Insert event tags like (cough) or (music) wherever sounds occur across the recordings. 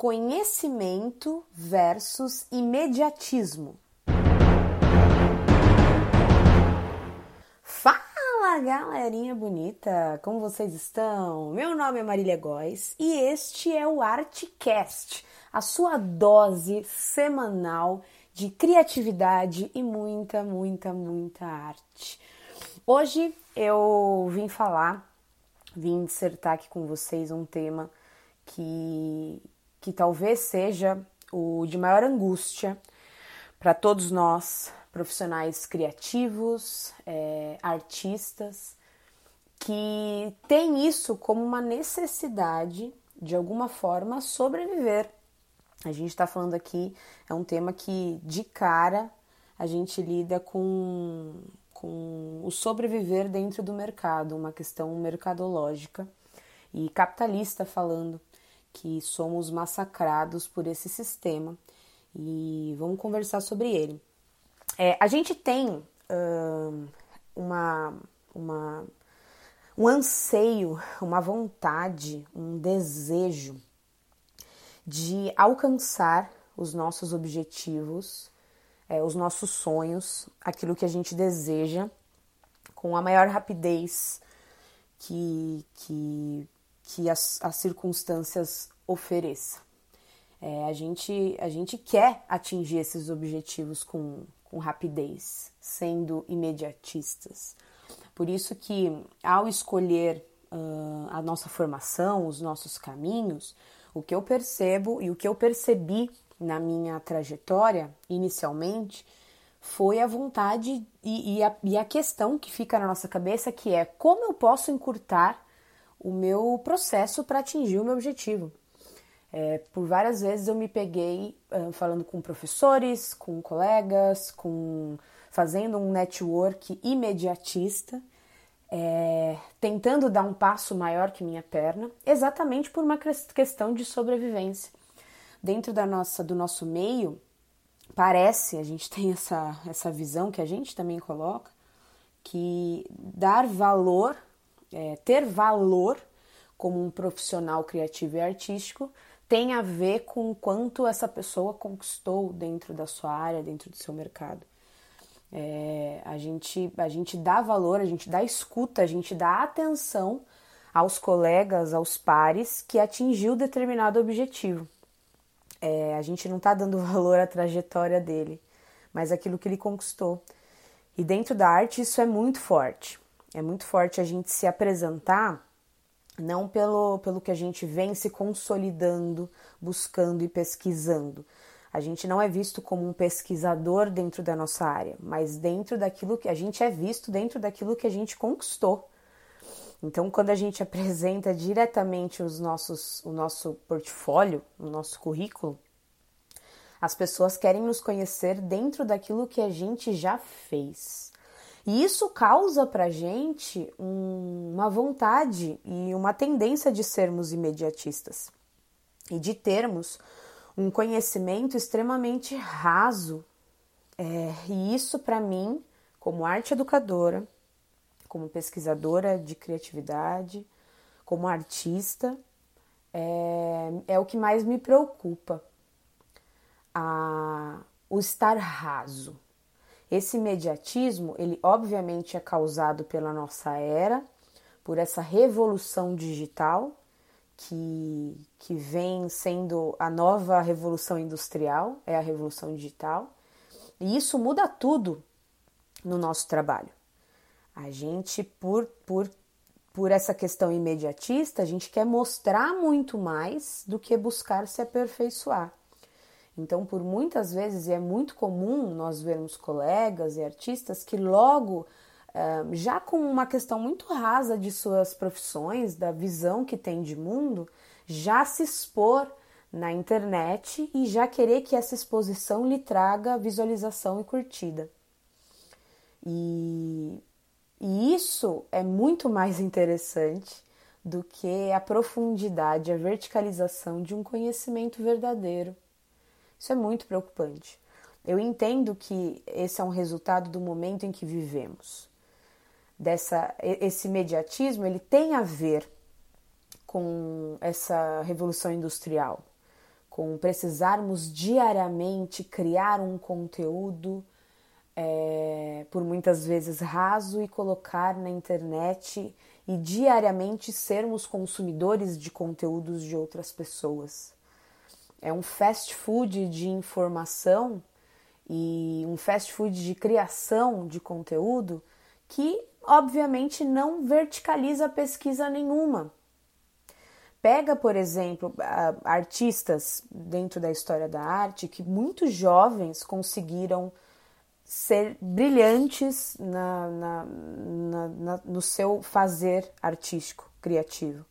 Conhecimento versus imediatismo. Fala galerinha bonita, como vocês estão? Meu nome é Marília Góes e este é o Artcast, a sua dose semanal de criatividade e muita, muita, muita arte. Hoje eu vim falar, vim dissertar aqui com vocês um tema que que talvez seja o de maior angústia para todos nós, profissionais criativos, é, artistas, que tem isso como uma necessidade, de alguma forma, sobreviver. A gente está falando aqui, é um tema que de cara a gente lida com, com o sobreviver dentro do mercado, uma questão mercadológica e capitalista falando que somos massacrados por esse sistema e vamos conversar sobre ele. É, a gente tem uma, uma, um anseio, uma vontade, um desejo de alcançar os nossos objetivos, é, os nossos sonhos, aquilo que a gente deseja, com a maior rapidez que, que que as, as circunstâncias ofereçam. É, a, gente, a gente quer atingir esses objetivos com, com rapidez, sendo imediatistas. Por isso que ao escolher uh, a nossa formação, os nossos caminhos, o que eu percebo e o que eu percebi na minha trajetória inicialmente foi a vontade e, e, a, e a questão que fica na nossa cabeça que é como eu posso encurtar o meu processo para atingir o meu objetivo. É, por várias vezes eu me peguei falando com professores, com colegas, com fazendo um network imediatista, é, tentando dar um passo maior que minha perna, exatamente por uma questão de sobrevivência. Dentro da nossa, do nosso meio, parece, a gente (laughs) tem essa, essa visão que a gente também coloca, que dar valor é, ter valor como um profissional criativo e artístico tem a ver com quanto essa pessoa conquistou dentro da sua área, dentro do seu mercado. É, a, gente, a gente dá valor, a gente dá escuta, a gente dá atenção aos colegas, aos pares que atingiu determinado objetivo. É, a gente não está dando (laughs) valor à trajetória dele, mas aquilo que ele conquistou. E dentro da arte isso é muito forte. É muito forte a gente se apresentar não pelo, pelo que a gente vem se consolidando, buscando e pesquisando. A gente não é visto como um pesquisador dentro da nossa área, mas dentro daquilo que a gente é visto dentro daquilo que a gente conquistou. Então, quando a gente (laughs) apresenta diretamente os nossos, o nosso portfólio, o nosso currículo, as pessoas querem nos conhecer dentro daquilo que a gente já fez. E isso causa para gente um, uma vontade e uma tendência de sermos imediatistas e de termos um conhecimento extremamente raso. É, e isso, para mim, como arte educadora, como pesquisadora de criatividade, como artista, é, é o que mais me preocupa. A, o estar raso, esse imediatismo, ele obviamente é causado pela nossa era, por essa revolução digital que, que vem sendo a nova revolução industrial, é a revolução digital. E isso muda tudo no nosso trabalho. A gente, por, por, por essa questão imediatista, a gente quer mostrar muito mais do que buscar se aperfeiçoar. Então, por muitas vezes, e é muito comum nós vermos colegas e artistas que logo, eh, já com uma questão muito rasa de suas profissões, da visão que tem de mundo, já se expor na internet e já querer que essa exposição lhe traga visualização e curtida. E, e isso é muito mais interessante do que a profundidade, a verticalização de um conhecimento verdadeiro. Isso é muito preocupante. Eu entendo que esse é um resultado do momento em que vivemos. Dessa, esse imediatismo ele tem a ver com essa revolução industrial, com precisarmos diariamente criar um conteúdo é, por muitas vezes raso e colocar na internet e diariamente sermos consumidores de conteúdos de outras pessoas. É um fast food de informação e um fast food de criação de conteúdo que, obviamente, não verticaliza pesquisa nenhuma. Pega, por exemplo, artistas dentro da história da arte que muito jovens conseguiram ser brilhantes na, na, na, no seu fazer artístico, criativo.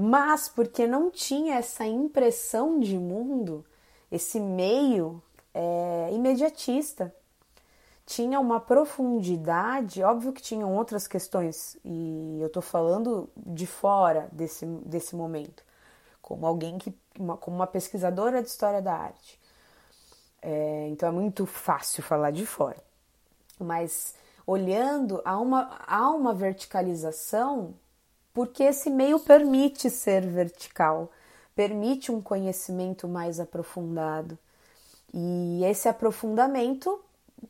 Mas porque não tinha essa impressão de mundo, esse meio é, imediatista. Tinha uma profundidade, óbvio que tinham outras questões, e eu estou falando de fora desse, desse momento, como alguém que, uma, como uma pesquisadora de história da arte. É, então é muito fácil falar de fora. Mas olhando, há uma, há uma verticalização porque esse meio permite ser vertical, permite um conhecimento mais aprofundado. E esse aprofundamento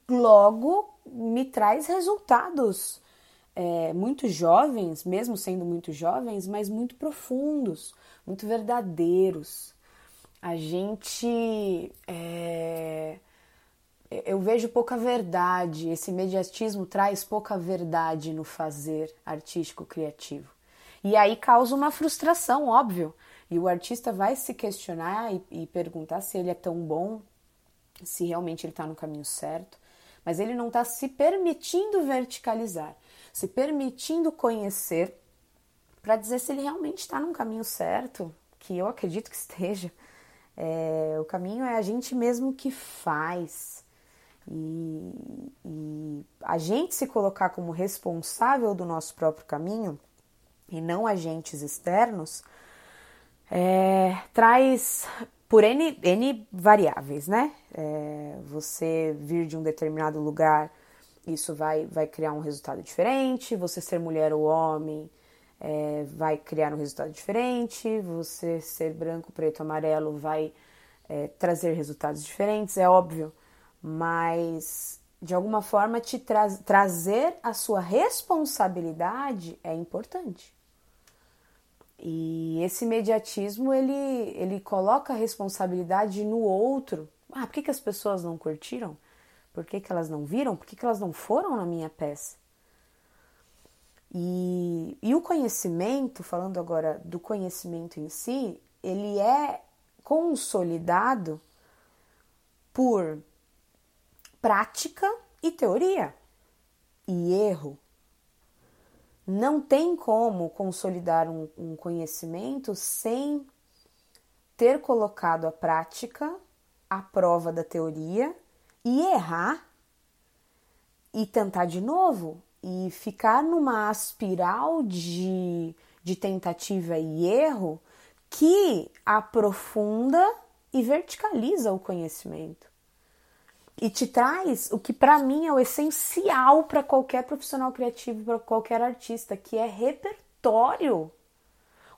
logo me traz resultados é, muito jovens, mesmo sendo muito jovens, mas muito profundos, muito verdadeiros. A gente. É, eu vejo pouca verdade, esse imediatismo traz pouca verdade no fazer artístico criativo. E aí causa uma frustração, óbvio. E o artista vai se questionar e, e perguntar se ele é tão bom se realmente ele está no caminho certo, mas ele não está se permitindo verticalizar, se permitindo conhecer para dizer se ele realmente está no caminho certo, que eu acredito que esteja. É, o caminho é a gente mesmo que faz. E, e a gente se colocar como responsável do nosso próprio caminho e não agentes externos é, traz por N, N variáveis, né? É, você vir de um determinado lugar, isso vai, vai criar um resultado diferente. Você ser mulher ou homem é, vai criar um resultado diferente. Você ser branco, preto, amarelo vai é, trazer resultados diferentes, é óbvio. Mas de alguma forma te tra trazer a sua responsabilidade é importante. E esse imediatismo ele, ele coloca a responsabilidade no outro. Ah, por que, que as pessoas não curtiram? Por que, que elas não viram? Por que, que elas não foram na minha peça? E, e o conhecimento, falando agora do conhecimento em si, ele é consolidado por prática e teoria e erro não tem como consolidar um, um conhecimento sem ter colocado a prática à prova da teoria e errar e tentar de novo e ficar numa espiral de, de tentativa e erro que aprofunda e verticaliza o conhecimento e te traz o que para mim é o essencial para qualquer profissional criativo, para qualquer artista, que é repertório.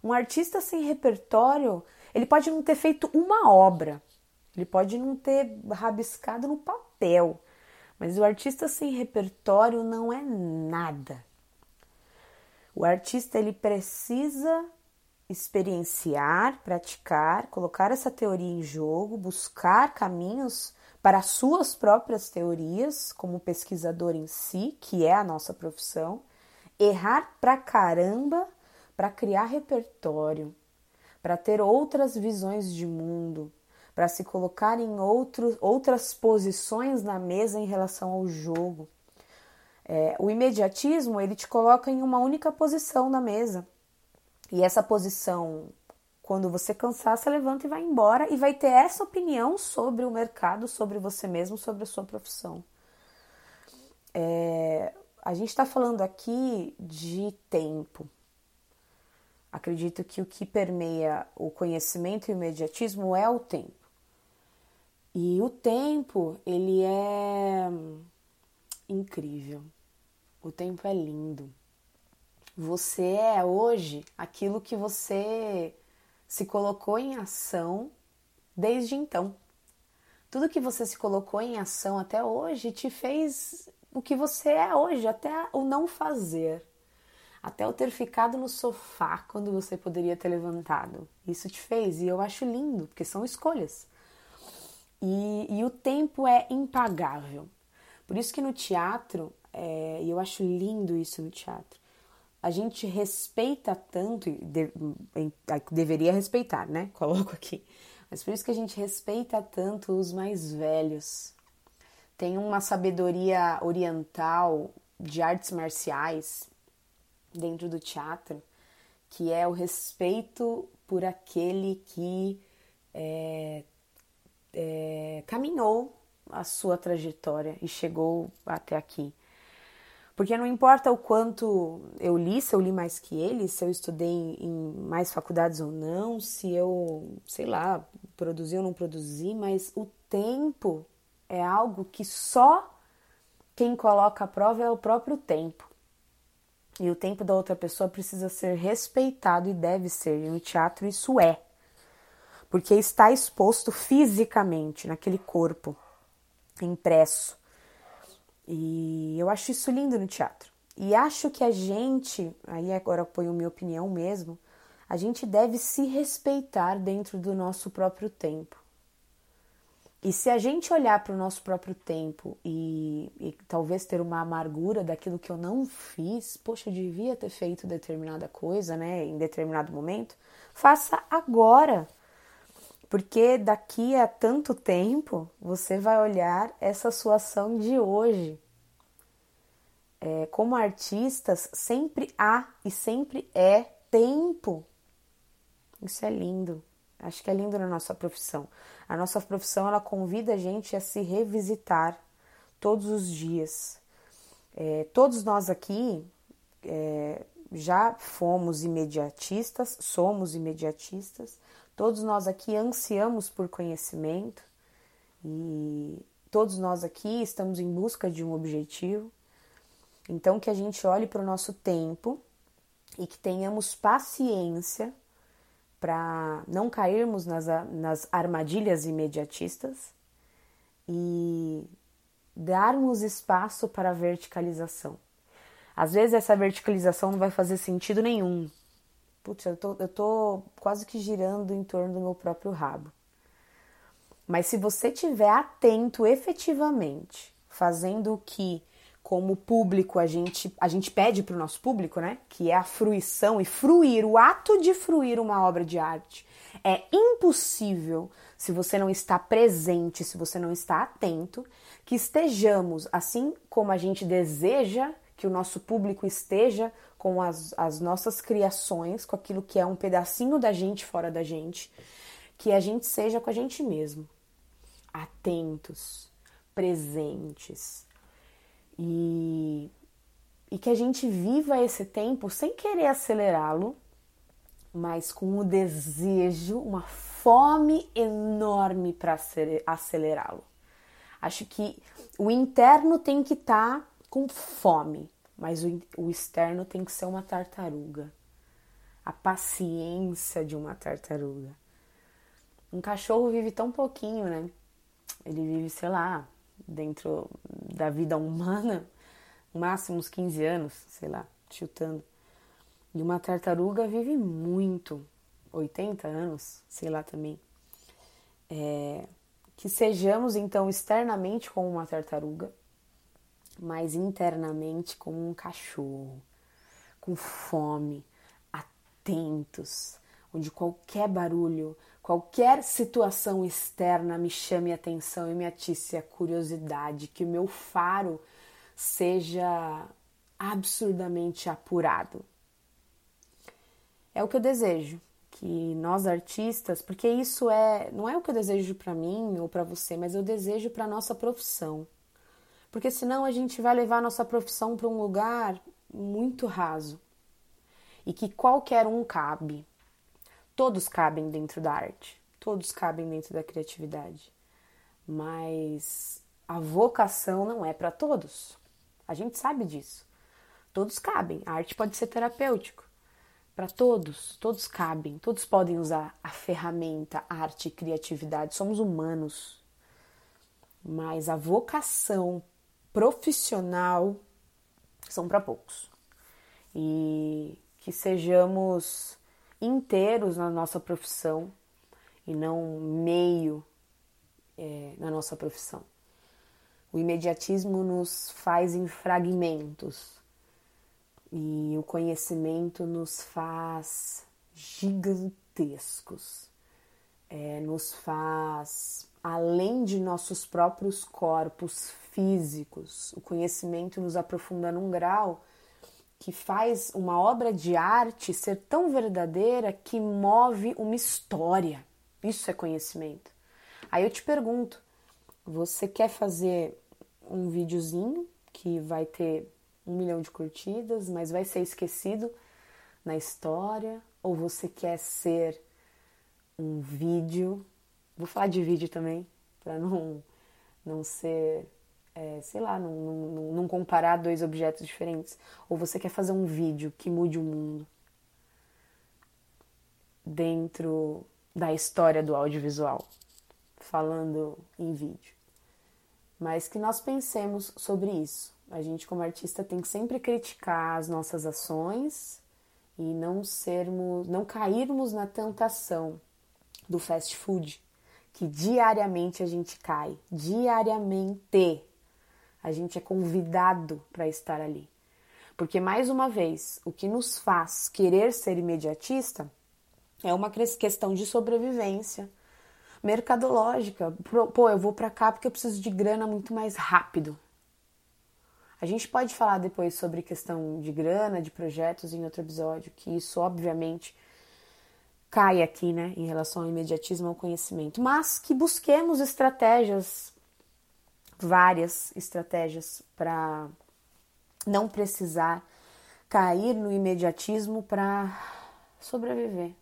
Um artista sem repertório, ele pode não ter feito uma obra, ele pode não ter rabiscado no papel, mas o artista sem repertório não é nada. O artista ele precisa experienciar, praticar, colocar essa teoria em jogo, buscar caminhos para suas próprias teorias, como pesquisador em si, que é a nossa profissão, errar pra caramba para criar repertório, para ter outras visões de mundo, para se colocar em outro, outras posições na mesa em relação ao jogo. É, o imediatismo ele te coloca em uma única posição na mesa e essa posição quando você cansar, você levanta e vai embora e vai ter essa opinião sobre o mercado, sobre você mesmo, sobre a sua profissão. É, a gente está falando aqui de tempo. Acredito que o que permeia o conhecimento e o imediatismo é o tempo. E o tempo, ele é incrível. O tempo é lindo. Você é hoje aquilo que você se colocou em ação desde então. Tudo que você se colocou em ação até hoje te fez o que você é hoje, até o não fazer, até o ter ficado no sofá quando você poderia ter levantado. Isso te fez e eu acho lindo, porque são escolhas. E, e o tempo é impagável. Por isso que no teatro, é, e eu acho lindo isso no teatro, a gente respeita tanto, de, deveria respeitar, né? (laughs) Coloco aqui. Mas por isso que a gente respeita tanto os mais velhos. Tem uma sabedoria oriental de artes marciais dentro do teatro que é o respeito por aquele que é, é, caminhou a sua trajetória e chegou até aqui. Porque não importa o quanto eu li, se eu li mais que ele, se eu estudei em mais faculdades ou não, se eu, sei lá, produzi ou não produzi, mas o tempo é algo que só quem coloca a prova é o próprio tempo. E o tempo da outra pessoa precisa ser respeitado e deve ser. E no teatro isso é. Porque está exposto fisicamente naquele corpo impresso. E eu acho isso lindo no teatro. E acho que a gente, aí agora ponho minha opinião mesmo, a gente deve se respeitar dentro do nosso próprio tempo. E se a gente olhar para o nosso próprio tempo e, e, talvez ter uma amargura daquilo que eu não fiz, poxa, eu devia ter feito determinada coisa, né, em determinado momento, faça agora. Porque daqui a tanto tempo você vai olhar essa sua ação de hoje. É, como artistas, sempre há e sempre é tempo. Isso é lindo. Acho que é lindo na nossa profissão. A nossa profissão ela convida a gente a se revisitar todos os dias. É, todos nós aqui é, já fomos imediatistas, somos imediatistas, Todos nós aqui ansiamos por conhecimento e todos nós aqui estamos em busca de um objetivo. Então, que a gente olhe para o nosso tempo e que tenhamos paciência para não cairmos nas, nas armadilhas imediatistas e darmos espaço para a verticalização. Às vezes essa verticalização não vai fazer sentido nenhum, Putz, eu tô, eu tô quase que girando em torno do meu próprio rabo. Mas se você tiver atento efetivamente, fazendo o que, como público, a gente, a gente pede para o nosso público, né? Que é a fruição e fruir, o ato de fruir uma obra de arte. É impossível, se você não está presente, se você não está atento, que estejamos, assim como a gente deseja que o nosso público esteja com as, as nossas criações, com aquilo que é um pedacinho da gente fora da gente, que a gente seja com a gente mesmo, atentos, presentes. E, e que a gente viva esse tempo sem querer acelerá-lo, mas com o desejo, uma fome enorme para acelerá-lo. Acho que o interno tem que estar tá com fome, mas o, o externo tem que ser uma tartaruga. A paciência de uma tartaruga. Um cachorro vive tão pouquinho, né? Ele vive, sei lá, dentro da vida humana, máximo uns 15 anos, sei lá, chutando. E uma tartaruga vive muito, 80 anos, sei lá também. É, que sejamos então externamente como uma tartaruga, mas internamente como um cachorro, com fome, atentos, onde qualquer barulho, qualquer situação externa me chame a atenção e me atice a curiosidade, que o meu faro seja absurdamente apurado. É o que eu desejo, que nós artistas, porque isso é, não é o que eu desejo para mim ou para você, mas eu desejo para nossa profissão. Porque senão a gente vai levar a nossa profissão para um lugar muito raso e que qualquer um cabe. Todos cabem dentro da arte, todos cabem dentro da criatividade. Mas a vocação não é para todos. A gente sabe disso. Todos cabem. A arte pode ser terapêutico para todos, todos cabem, todos podem usar a ferramenta arte e criatividade, somos humanos. Mas a vocação profissional são para poucos. E que sejamos inteiros na nossa profissão e não meio é, na nossa profissão. O imediatismo nos faz em fragmentos e o conhecimento nos faz gigantescos, é, nos faz além de nossos próprios corpos físicos. O conhecimento nos aprofunda num grau que faz uma obra de arte ser tão verdadeira que move uma história. Isso é conhecimento. Aí eu te pergunto: você quer fazer um videozinho que vai ter um milhão de curtidas, mas vai ser esquecido na história? Ou você quer ser um vídeo? Vou falar de vídeo também, para não, não ser, é, sei lá, não, não, não comparar dois objetos diferentes. Ou você quer fazer um vídeo que mude o mundo dentro da história do audiovisual, falando em vídeo. Mas que nós pensemos sobre isso. A gente, como artista, tem que sempre criticar as nossas ações e não sermos, não cairmos na tentação do fast food, que diariamente a gente cai, diariamente a gente é convidado para estar ali. Porque mais uma vez, o que nos faz querer ser imediatista é uma questão de sobrevivência mercadológica. Pô, eu vou para cá porque eu preciso de grana muito mais rápido. A gente pode falar depois sobre questão de grana, de projetos em outro episódio, que isso obviamente cai aqui, né, em relação ao imediatismo ao conhecimento, mas que busquemos estratégias, várias estratégias para não precisar cair no imediatismo para sobreviver.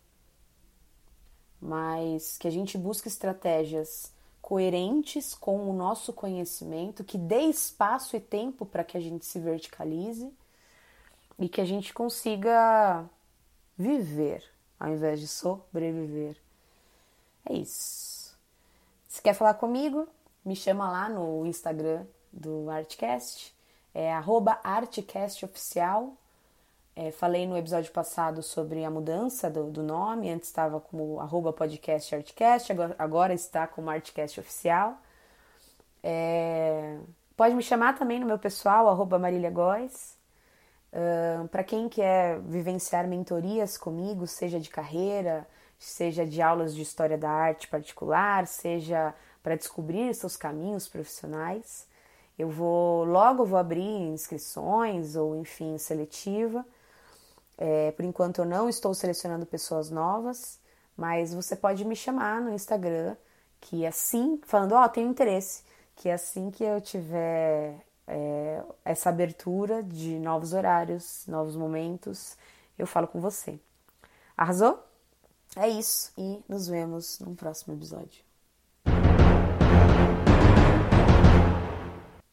Mas que a gente busque estratégias coerentes com o nosso conhecimento, que dê espaço e tempo para que a gente se verticalize e que a gente consiga viver ao invés de sobreviver. É isso. Se quer falar comigo, me chama lá no Instagram do Artcast, é artcastoficial. É, falei no episódio passado sobre a mudança do, do nome, antes estava como arroba podcast Artcast, agora, agora está como Artcast Oficial. É, pode me chamar também no meu pessoal, arroba Marília Góes. Uh, Para quem quer vivenciar mentorias comigo, seja de carreira, seja de aulas de história da arte particular, seja para descobrir seus caminhos profissionais, eu vou logo vou abrir inscrições ou enfim seletiva. É, por enquanto eu não estou selecionando pessoas novas, mas você pode me chamar no Instagram, que assim, falando, ó, oh, tenho interesse, que assim que eu tiver é, essa abertura de novos horários, novos momentos, eu falo com você. Arrasou? É isso e nos vemos no próximo episódio.